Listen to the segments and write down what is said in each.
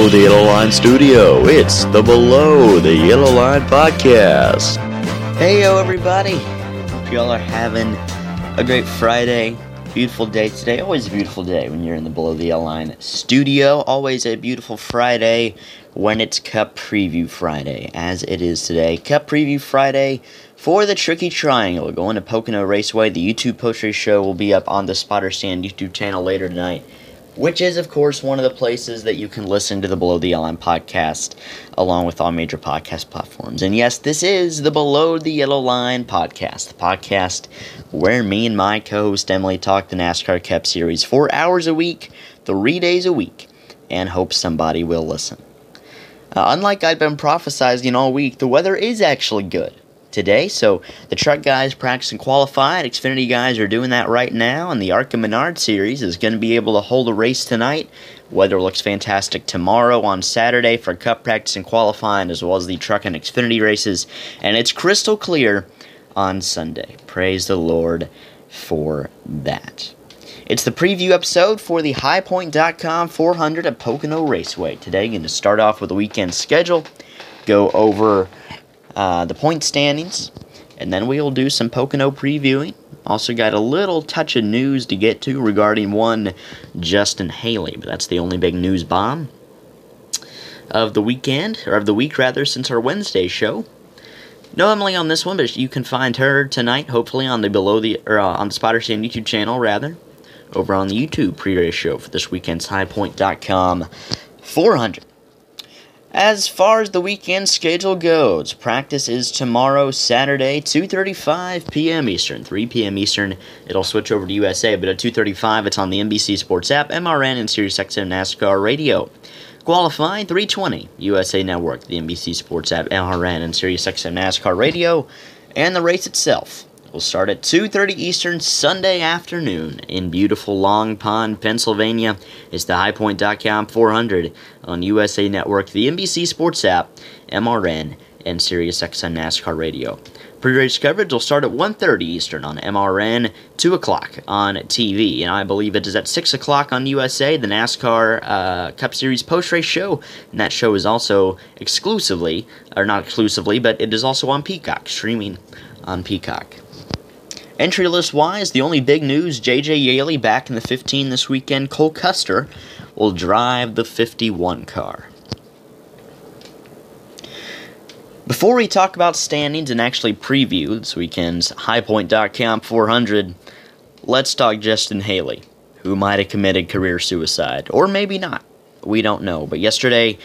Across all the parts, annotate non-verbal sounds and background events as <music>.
Below the Yellow Line studio. It's the Below the Yellow Line podcast. Hey, yo, everybody. Hope y'all are having a great Friday. Beautiful day today. Always a beautiful day when you're in the Below the Yellow Line studio. Always a beautiful Friday when it's Cup Preview Friday, as it is today. Cup Preview Friday for the Tricky Triangle. Going to Pocono Raceway. The YouTube post race show will be up on the Spotter Stand YouTube channel later tonight which is, of course, one of the places that you can listen to the Below the Yellow Line podcast, along with all major podcast platforms. And yes, this is the Below the Yellow Line podcast, the podcast where me and my co host Emily talk the NASCAR Cup Series four hours a week, three days a week, and hope somebody will listen. Uh, unlike I'd been prophesizing all week, the weather is actually good today. So the truck guys practicing qualify. Xfinity guys are doing that right now, and the ARCA Menard series is going to be able to hold a race tonight. Weather looks fantastic tomorrow on Saturday for Cup practice and qualifying, as well as the truck and Xfinity races, and it's crystal clear on Sunday. Praise the Lord for that. It's the preview episode for the HighPoint.com 400 at Pocono Raceway. Today, going to start off with the weekend schedule, go over uh, the point standings, and then we'll do some Pocono previewing. Also, got a little touch of news to get to regarding one Justin Haley, but that's the only big news bomb of the weekend, or of the week rather, since our Wednesday show. No Emily on this one, but you can find her tonight, hopefully on the below the or uh, on the Spotter Stand YouTube channel, rather, over on the YouTube pre-race show for this weekend's HighPoint.com 400. As far as the weekend schedule goes, practice is tomorrow, Saturday, 2:35 p.m. Eastern, 3 p.m. Eastern. It'll switch over to USA, but at 2:35 it's on the NBC Sports app, MRN, and SiriusXM NASCAR Radio. Qualifying 320 USA Network, the NBC Sports app, MRN, and SiriusXM NASCAR Radio, and the race itself will start at 2:30 Eastern Sunday afternoon in beautiful Long Pond, Pennsylvania. It's the HighPoint.com 400 on USA Network, the NBC Sports app, MRN, and SiriusXM NASCAR Radio. Pre-race coverage will start at 1.30 Eastern on MRN, 2 o'clock on TV, and I believe it is at 6 o'clock on USA, the NASCAR uh, Cup Series post-race show, and that show is also exclusively, or not exclusively, but it is also on Peacock, streaming on Peacock. Entry list wise, the only big news JJ Yeley back in the 15 this weekend. Cole Custer will drive the 51 car. Before we talk about standings and actually preview this weekend's HighPoint.com 400, let's talk Justin Haley, who might have committed career suicide, or maybe not. We don't know. But yesterday,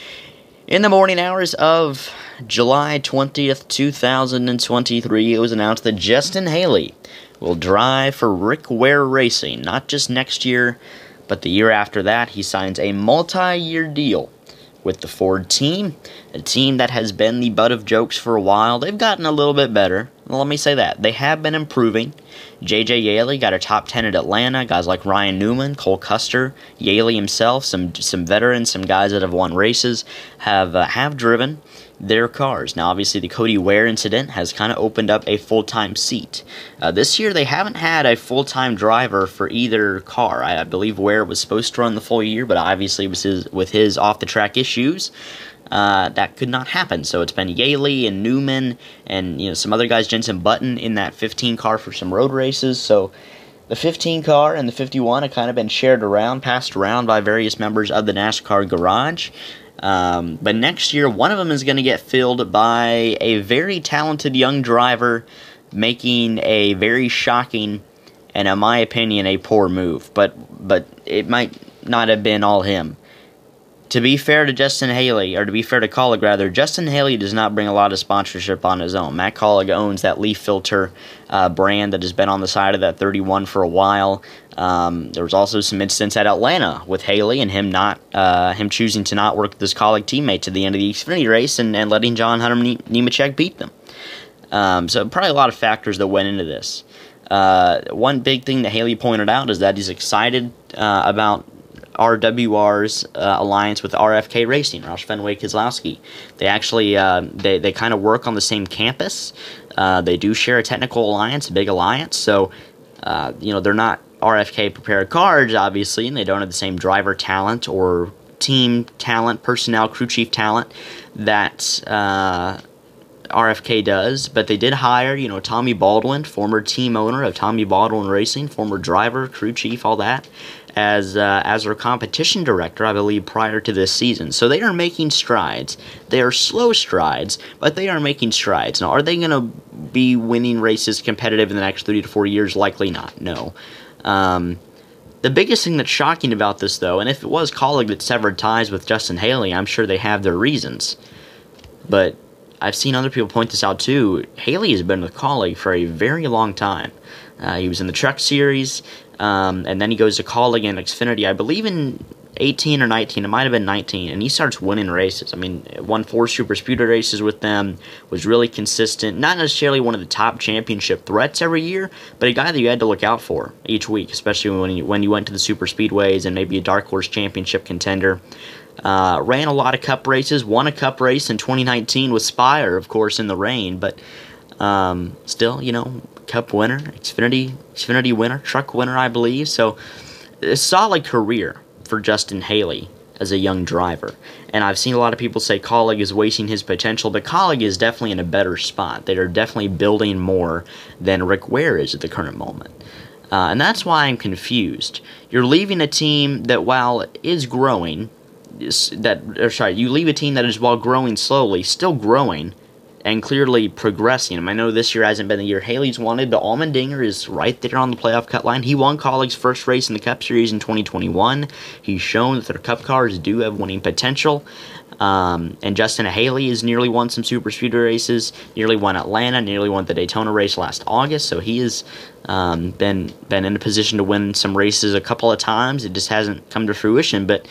in the morning hours of July 20th, 2023, it was announced that Justin Haley will drive for Rick Ware Racing, not just next year, but the year after that. He signs a multi year deal with the Ford team, a team that has been the butt of jokes for a while. They've gotten a little bit better. Well, let me say that. They have been improving. JJ Yeley got a top 10 at Atlanta. Guys like Ryan Newman, Cole Custer, Yeley himself, some some veterans, some guys that have won races, have uh, have driven their cars. Now, obviously, the Cody Ware incident has kind of opened up a full time seat. Uh, this year, they haven't had a full time driver for either car. I, I, believe Ware was supposed to run the full year, but obviously, with his, with his off the track issues, uh, that could not happen. So it's been Yeley and Newman and you know some other guys, Jenson Button in that 15 car for some road races. So the 15 car and the 51 have kind of been shared around, passed around by various members of the NASCAR garage. Um, but next year, one of them is going to get filled by a very talented young driver making a very shocking and, in my opinion, a poor move. But but it might not have been all him. To be fair to Justin Haley, or to be fair to Kaulig rather, Justin Haley does not bring a lot of sponsorship on his own. Matt Kaulig owns that Leaf Filter uh, brand that has been on the side of that 31 for a while. Um, there was also some incidents at Atlanta with Haley and him not uh, him choosing to not work with his Kaulig teammate to the end of the Xfinity race and, and letting John Hunter Nemechek beat them. Um, so probably a lot of factors that went into this. Uh, one big thing that Haley pointed out is that he's excited uh, about RWR's uh, alliance with RFK Racing, Roush Fenway Keselowski. They actually uh, they they kind of work on the same campus. Uh, they do share a technical alliance, a big alliance. So you know they're not RFK prepared cards, obviously, and they don't have the same driver talent or team talent, personnel, crew chief talent that uh, RFK does, but they did hire, you know, Tommy Baldwin, former team owner of Tommy Baldwin Racing, former driver, crew chief, all that, as uh, as their competition director, I believe, prior to this season. So they are making strides. They are slow strides, but they are making strides. Now, are they going to be winning races competitive in the next three to four years? Likely not. No. Um, the biggest thing that's shocking about this, though, and if it was Kaulig that severed ties with Justin Haley, I'm sure they have their reasons. But I've seen other people point this out too. Haley has been with Kaulig for a very long time. Uh, he was in the Truck Series, um, and then he goes to Kaulig and Xfinity, I believe in 18 or 19, it might have been 19, and he starts winning races. I mean, won four super speedway races with them, was really consistent. Not necessarily one of the top championship threats every year, but a guy that you had to look out for each week, especially when you, when you went to the super speedways and maybe a dark horse championship contender. Uh, ran a lot of cup races, won a cup race in 2019 with Spire, of course, in the rain, but um, still, you know, cup winner, Xfinity, Xfinity winner, truck winner, I believe. So, a solid career for Justin Haley as a young driver. And I've seen a lot of people say Kaulig is wasting his potential, but Kaulig is definitely in a better spot. They are definitely building more than Rick Ware is at the current moment. Uh, and that's why I'm confused. You're leaving a team that, while is growing, that or sorry, you leave a team that is while growing slowly, still growing, and clearly progressing. I know this year hasn't been the year Haley's wanted, but Allmendinger is right there on the playoff cut line. He won Kaulig's first race in the Cup Series in 2021. He's shown that their Cup cars do have winning potential. Um, and Justin Haley has nearly won some super speedway races, nearly won Atlanta, nearly won the Daytona race last August. So he has um, been been in a position to win some races a couple of times. It just hasn't come to fruition. But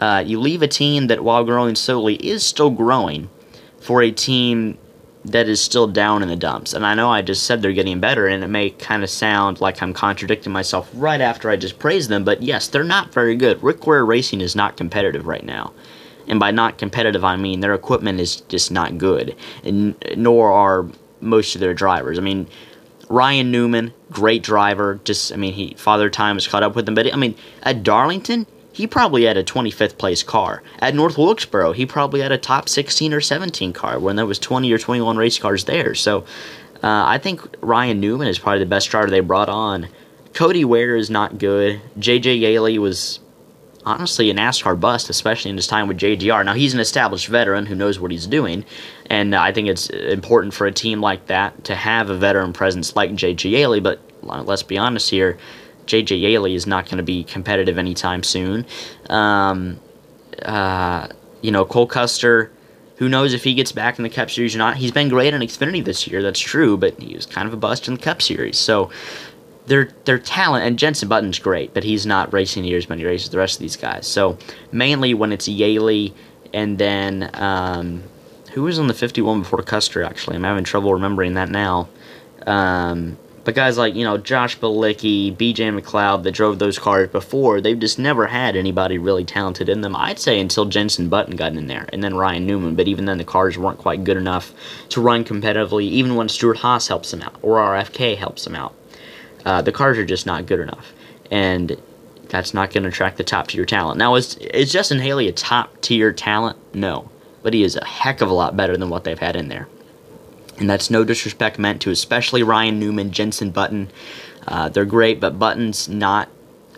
uh, you leave a team that, while growing slowly, is still growing for a team that is still down in the dumps. And I know I just said they're getting better, and it may kind of sound like I'm contradicting myself right after I just praised them, but yes, they're not very good. Rick Ware Racing is not competitive right now. And by not competitive, I mean their equipment is just not good, and nor are most of their drivers. I mean, Ryan Newman, great driver. Just, I mean, he father time has caught up with him. But I mean, at Darlington, he probably had a 25th place car. At North Wilkesboro, he probably had a top 16 or 17 car when there was 20 or 21 race cars there. So uh, I think Ryan Newman is probably the best driver they brought on. Cody Ware is not good. JJ Yeley was honestly a NASCAR bust, especially in his time with JGR. Now he's an established veteran who knows what he's doing, and I think it's important for a team like that to have a veteran presence like JJ Yeley. But let's be honest here, JJ Yeley is not going to be competitive anytime soon. Um, uh, you know, Cole Custer, who knows if he gets back in the Cup Series or not? He's been great in Xfinity this year, that's true, but he was kind of a bust in the Cup Series. So their their talent and Jenson Button's great, but he's not racing near as many races as the rest of these guys. So mainly when it's Yeley and then um, who was on the 51 before Custer? Actually, I'm having trouble remembering that now. Um, but guys like, you know, Josh Bilicki, BJ McLeod that drove those cars before, they've just never had anybody really talented in them. I'd say until Jenson Button got in there, and then Ryan Newman. But even then, the cars weren't quite good enough to run competitively, even when Stewart-Haas helps them out, or RFK helps them out. Uh, the cars are just not good enough. And that's not going to attract the top tier talent. Now, is, is Justin Haley a top tier talent? No. But he is a heck of a lot better than what they've had in there and that's no disrespect meant to especially Ryan Newman, Jenson Button. Uh, they're great, but Button's not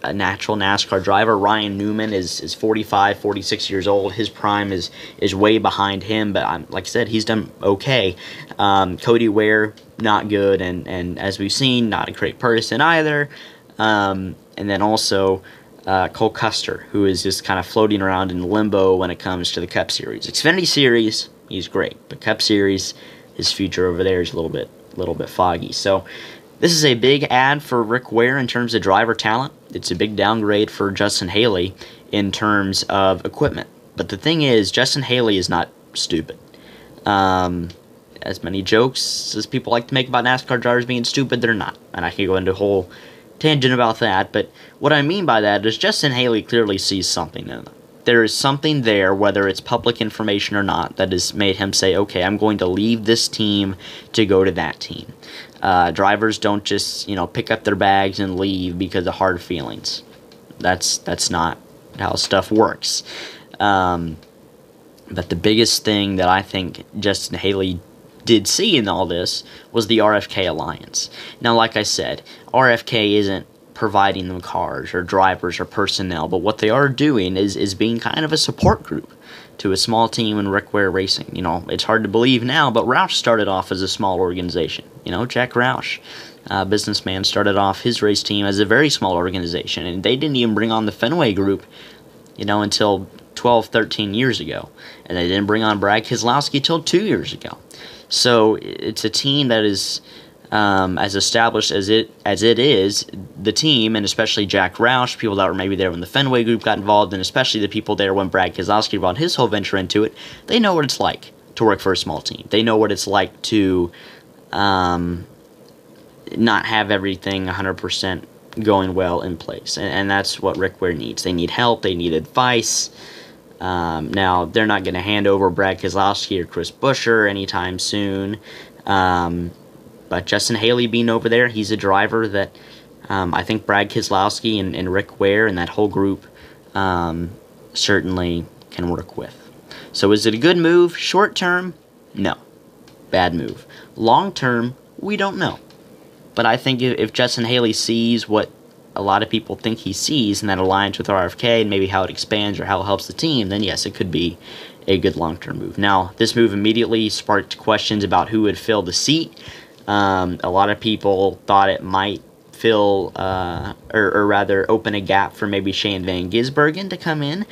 a natural NASCAR driver. Ryan Newman is, is 45, 46 years old. His prime is is way behind him, but I'm, like I said, he's done okay. Um, Cody Ware, not good, and, and as we've seen, not a great person either. Um, and then also uh, Cole Custer, who is just kind of floating around in limbo when it comes to the Cup Series. Xfinity Series, he's great, but Cup Series, his future over there is a little bit little bit foggy. So this is a big ad for Rick Ware in terms of driver talent. It's a big downgrade for Justin Haley in terms of equipment. But the thing is, Justin Haley is not stupid. Um, as many jokes as people like to make about NASCAR drivers being stupid, they're not. And I can go into a whole tangent about that. But what I mean by that is Justin Haley clearly sees something in them there is something there, whether it's public information or not, that has made him say, okay, I'm going to leave this team to go to that team. Uh, drivers don't just, you know, pick up their bags and leave because of hard feelings. That's that's not how stuff works. Um, but the biggest thing that I think Justin Haley did see in all this was the RFK alliance. Now, like I said, RFK isn't providing them cars or drivers or personnel, but what they are doing is is being kind of a support group to a small team in Rick Ware Racing. You know, it's hard to believe now, but Roush started off as a small organization. You know, Jack Roush, uh, businessman, started off his race team as a very small organization, and they didn't even bring on the Fenway Group, you know, until 12, 13 years ago. And they didn't bring on Brad Keselowski till two years ago. So it's a team that is um, as established as it as it is, the team and especially Jack Roush, people that were maybe there when the Fenway Group got involved, and especially the people there when Brad Keselowski brought his whole venture into it, they know what it's like to work for a small team. They know what it's like to um, not have everything 100% going well in place, and, and that's what Rick Ware needs. They need help. They need advice. Um, now they're not going to hand over Brad Keselowski or Chris Buescher anytime soon. Um, but Justin Haley being over there, he's a driver that um, I think Brad Keselowski and, and, Rick Ware and that whole group um, certainly can work with. So is it a good move? Short term, no. Bad move. Long term, we don't know. But I think if Justin Haley sees what a lot of people think he sees and that aligns with RFK and maybe how it expands or how it helps the team, then yes, it could be a good long term move. Now, this move immediately sparked questions about who would fill the seat. Um, a lot of people thought it might fill, uh, or, or, rather, open a gap for maybe Shane Van Gisbergen to come in.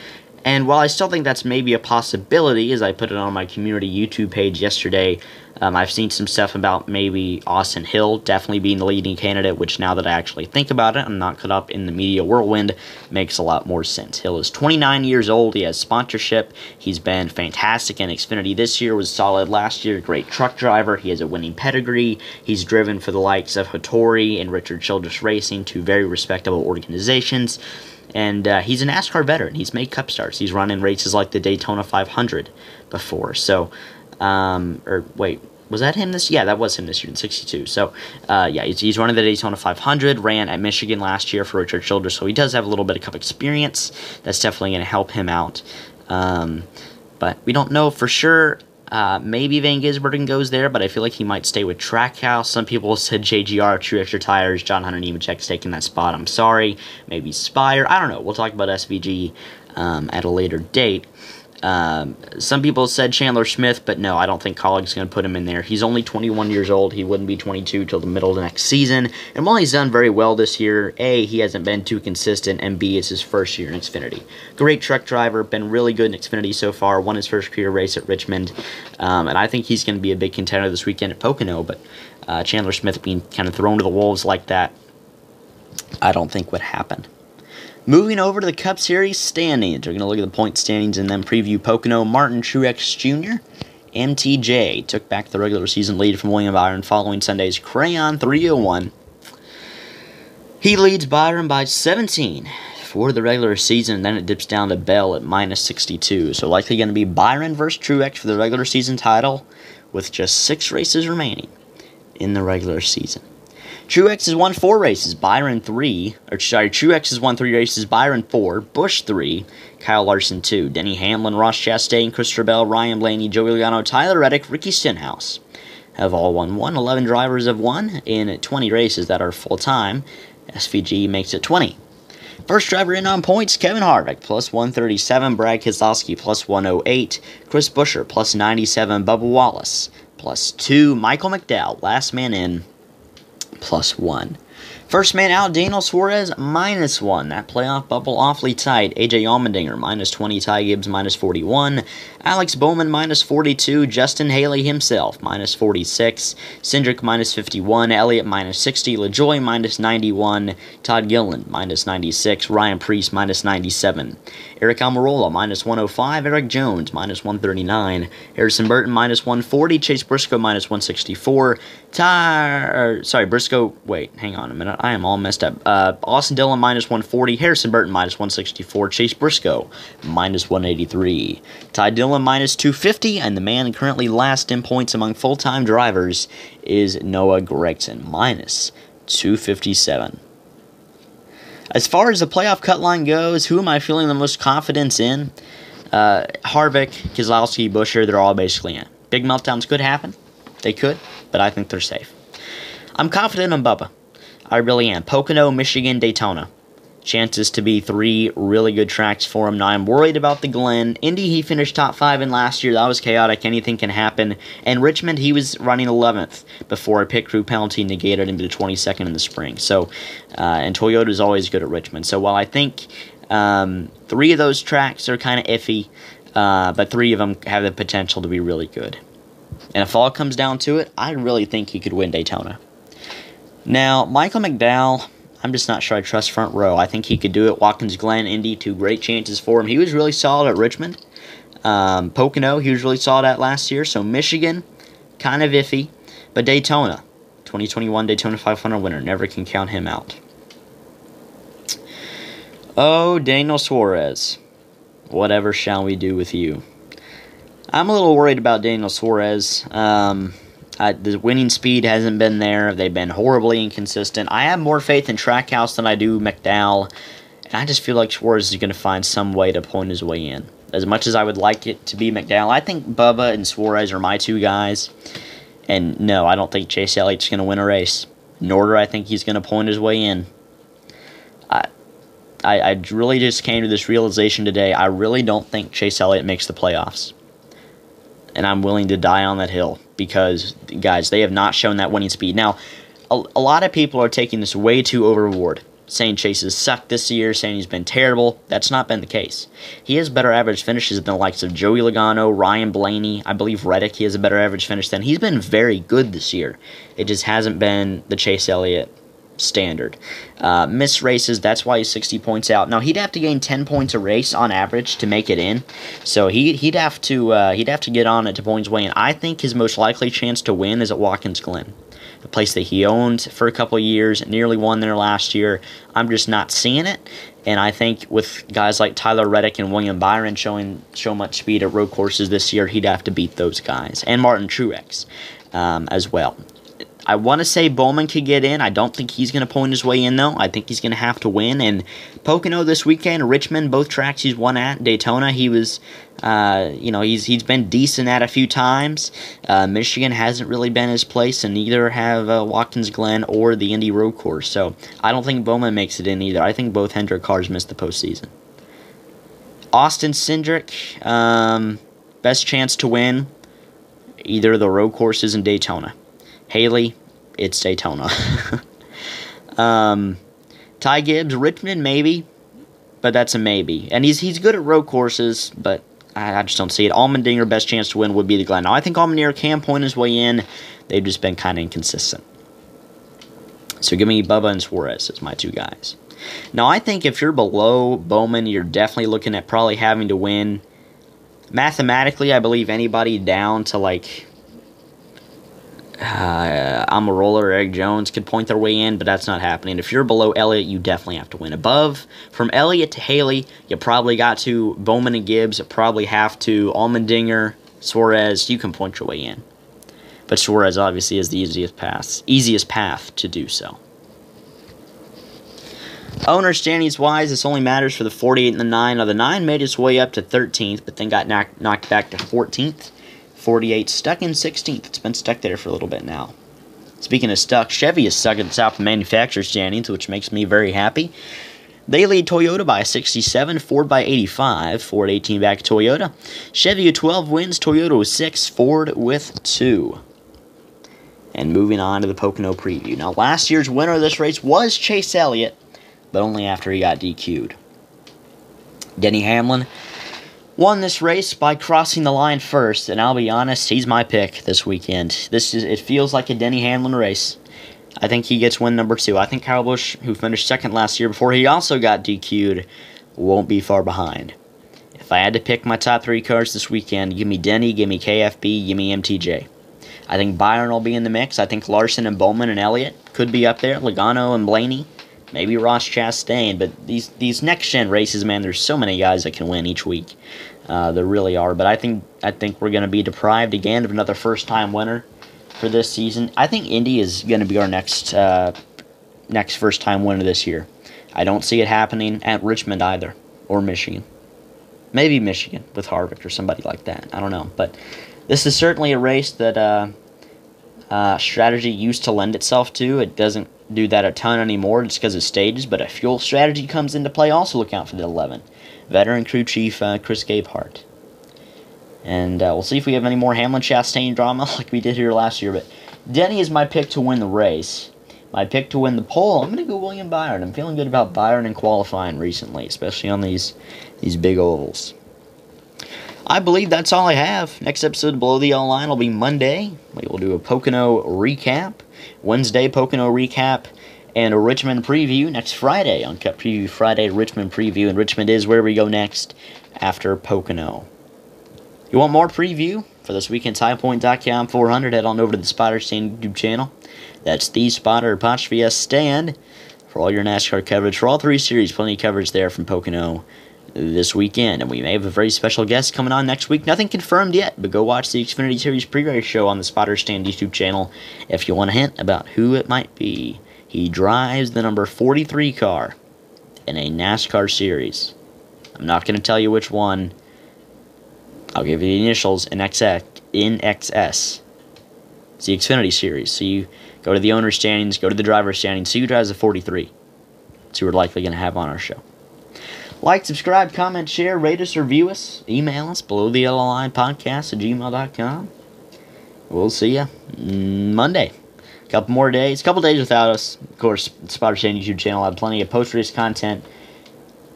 And while I still think that's maybe a possibility, as I put it on my community YouTube page yesterday, um, I've seen some stuff about maybe Austin Hill definitely being the leading candidate, which now that I actually think about it, I'm not caught up in the media whirlwind, makes a lot more sense. Hill is 29 years old. He has sponsorship. He's been fantastic in Xfinity this year, was solid last year, great truck driver. He has a winning pedigree. He's driven for the likes of Hattori and Richard Childress Racing, two very respectable organizations. And uh, he's a NASCAR veteran. He's made cup starts. He's run in races like the Daytona 500 before. So um, or wait, was that him this? Yeah, that was him this year in '62. So, uh, yeah, he's, he's running the Daytona 500. Ran at Michigan last year for Richard Childress, so he does have a little bit of cup experience. That's definitely going to help him out. Um, but we don't know for sure. Uh, maybe Van Gisbergen goes there, but I feel like he might stay with Trackhouse. Some people said JGR, Truex Tires, John Hunter Nemechek's taking that spot. I'm sorry. Maybe Spire. I don't know. We'll talk about SVG um, at a later date. Um, some people said Chandler Smith, but no, I don't think Kaulig's going to put him in there. He's only 21 years old. He wouldn't be 22 till the middle of the next season. And while he's done very well this year, A, he hasn't been too consistent, and B, it's his first year in Xfinity. Great truck driver, been really good in Xfinity so far, won his first career race at Richmond, um, and I think he's going to be a big contender this weekend at Pocono, but uh, Chandler Smith being kind of thrown to the wolves like that, I don't think would happen. Moving over to the Cup Series standings, we're going to look at the point standings and then preview Pocono. Martin Truex Jr. MTJ took back the regular season lead from William Byron following Sunday's Crayon 301. He leads Byron by 17 for the regular season, and then it dips down to Bell at minus 62. So likely going to be Byron versus Truex for the regular season title with just six races remaining in the regular season. Truex has won four races, Byron three, or sorry, Truex has won three races, Byron four, Busch three, Kyle Larson two, Denny Hamlin, Ross Chastain, Christopher Bell, Ryan Blaney, Joey Logano, Tyler Reddick, Ricky Stenhouse have all won one. 11 drivers have won in 20 races that are full time. SVG makes it 20. First driver in on points, Kevin Harvick, plus 137, Brad Keselowski, plus 108, Chris Buescher, plus 97, Bubba Wallace, plus 2, Michael McDowell, last man in, plus 1. First man out, Daniel Suarez, minus 1. That playoff bubble awfully tight. AJ Allmendinger, minus 20. Ty Gibbs, minus 41. Alex Bowman, minus 42. Justin Haley himself, minus 46. Cindric, minus 51. Elliott, minus 60. LaJoie, minus 91. Todd Gilliland, minus 96. Ryan Preece, minus 97. Aric Almirola, minus 105. Erik Jones, minus 139. Harrison Burton, minus 140. Chase Briscoe, minus 164. Ty, er, sorry, Briscoe, wait, hang on a minute. I am all messed up. Uh, Austin Dillon, minus 140. Harrison Burton, minus 164. Chase Briscoe, minus 183. Ty Dillon, minus 250. And the man currently last in points among full time drivers is Noah Gragson, minus 257. As far as the playoff cut line goes, who am I feeling the most confidence in? Uh, Harvick, Keselowski, Buescher, they're all basically in. Big meltdowns could happen. They could, but I think they're safe. I'm confident in Bubba. I really am. Pocono, Michigan, Daytona. Chances to be three really good tracks for him. Now I'm worried about the Glen. Indy, he finished top five in last year. That was chaotic. Anything can happen. And Richmond, he was running 11th before a pit crew penalty negated him to 22nd in the spring. So, uh, and Toyota is always good at Richmond. So while I think um, three of those tracks are kind of iffy, uh, but three of them have the potential to be really good. And if all comes down to it, I really think he could win Daytona. Now, Michael McDowell, I'm just not sure I trust front row. I think he could do it. Watkins Glen, Indy, two great chances for him. He was really solid at Richmond. Um, Pocono, he was really solid at last year. So Michigan, kind of iffy. But Daytona, 2021 Daytona 500 winner, never can count him out. Oh, Daniel Suarez. Whatever shall we do with you? I'm a little worried about Daniel Suarez. Um, the winning speed hasn't been there. They've been horribly inconsistent. I have more faith in Trackhouse than I do McDowell, and I just feel like Suarez is going to find some way to point his way in. As much as I would like it to be McDowell, I think Bubba and Suarez are my two guys. And no, I don't think Chase Elliott's going to win a race. Nor do I think he's going to point his way in. I, I, I really just came to this realization today. I really don't think Chase Elliott makes the playoffs and I'm willing to die on that hill because, guys, they have not shown that winning speed. Now, a, a lot of people are taking this way too overboard, saying Chase has sucked this year, saying he's been terrible. That's not been the case. He has better average finishes than the likes of Joey Logano, Ryan Blaney. I believe Reddick, he has a better average finish than. He's been very good this year. It just hasn't been the Chase Elliott standard. Uh, miss races, that's why he's 60 points out. Now he'd have to gain 10 points a race on average to make it in, so he he'd have to uh, he'd have to get on at points way in. I think his most likely chance to win is at Watkins Glen, a place that he owned for a couple years, nearly won there last year. I'm just not seeing it, and I think with guys like Tyler Reddick and William Byron showing so much speed at road courses this year, he'd have to beat those guys and Martin Truex um, as well. I want to say Bowman could get in. I don't think he's going to point his way in, though. I think he's going to have to win. And Pocono this weekend, Richmond, both tracks he's won at. Daytona, he was, uh, you know, he's he's been decent at a few times. Uh, Michigan hasn't really been his place, and neither have uh, Watkins Glen or the Indy Road Course. So I don't think Bowman makes it in either. I think both Hendrick cars missed the postseason. Austin Cindric, um, best chance to win either the road courses in Daytona. Haley, it's Daytona. <laughs> um, Ty Gibbs, Richmond, maybe, but that's a maybe. And he's he's good at road courses, but I, I just don't see it. Allmendinger, best chance to win would be the Glen. Now, I think Allmendinger can point his way in. They've just been kind of inconsistent. So give me Bubba and Suarez as my two guys. Now, I think if you're below Bowman, you're definitely looking at probably having to win. Mathematically, I believe anybody down to like uh, Almirola or Erik Jones could point their way in, but that's not happening. If you're below Elliott, you definitely have to win. Above, from Elliott to Haley, you probably got to Bowman and Gibbs, you probably have to Allmendinger, Suarez, you can point your way in. But Suarez obviously is the easiest path, easiest path to do so. Owner standings wise, this only matters for the 48 and the 9. Now, the 9 made its way up to 13th, but then got knocked, knocked back to 14th. 48, stuck in 16th. It's been stuck there for a little bit now. Speaking of stuck, Chevy is stuck at the top of manufacturer's standings, which makes me very happy. They lead Toyota by 67, Ford by 85, Ford 18 back to Toyota. Chevy with 12 wins, Toyota with 6, Ford with 2. And moving on to the Pocono preview. Now, last year's winner of this race was Chase Elliott, but only after he got DQ'd. Denny Hamlin won this race by crossing the line first, and I'll be honest, he's my pick this weekend. This is it feels like a Denny Hamlin race. I think he gets win number two. I think Kyle Busch, who finished second last year before he also got DQ'd, won't be far behind. If I had to pick my top three cars this weekend, give me Denny, give me KFB, give me MTJ. I think Byron will be in the mix. I think Larson and Bowman and Elliott could be up there. Logano and Blaney, maybe Ross Chastain. But these these next gen races, man, there's so many guys that can win each week. Uh, there really are. But I think I think we're to be deprived again of another first time winner for this season. I think Indy is to be our next uh, next first time winner this year. I don't see it happening at Richmond either or Michigan. Maybe Michigan with Harvick or somebody like that. I don't know. But this is certainly a race that uh, uh, strategy used to lend itself to. It doesn't do that a ton anymore just because of stages, but a fuel strategy comes into play. Also, look out for the 11. Veteran crew chief uh, Chris Gabehart. And uh, we'll see if we have any more Hamlin Chastain drama <laughs> like we did here last year. But Denny is my pick to win the race. My pick to win the pole, I'm going to go William Byron. I'm feeling good about Byron and qualifying recently, especially on these these big ovals. I believe that's all I have. Next episode Below the Yellow Line will be Monday. We will do a Pocono recap, Wednesday Pocono recap, and a Richmond preview next Friday on Cup Preview Friday, Richmond preview, and Richmond is where we go next after Pocono. You want more preview for this weekend's HighPoint.com 400? Head on over to the Spotter Stand YouTube channel. That's the Spotter apostrophe S Stand for all your NASCAR coverage for all three series. Plenty of coverage there from Pocono this weekend. And we may have a very special guest coming on next week. Nothing confirmed yet, but go watch the Xfinity Series pre-race show on the Spotter Stand YouTube channel if you want a hint about who it might be. He drives the number 43 car in a NASCAR series. I'm not going to tell you which one. I'll give you the initials in XX, in XS. It's the Xfinity series. So you go to the owner standings, go to the driver standings, see who drives the 43. So we're likely going to have on our show. Like, subscribe, comment, share, rate us, review us, email us below the yellow line podcast at gmail.com. We'll see you Monday. A couple more days, a couple days without us. Of course, Spotter Stand YouTube channel will have plenty of post race content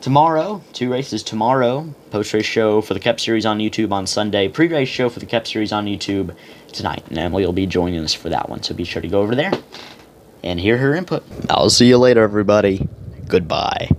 tomorrow. Two races tomorrow. Post race show for the Cup Series on YouTube on Sunday. Pre race show for the Cup Series on YouTube tonight. And Emily will be joining us for that one, so be sure to go over there and hear her input. I'll see you later, everybody. Goodbye.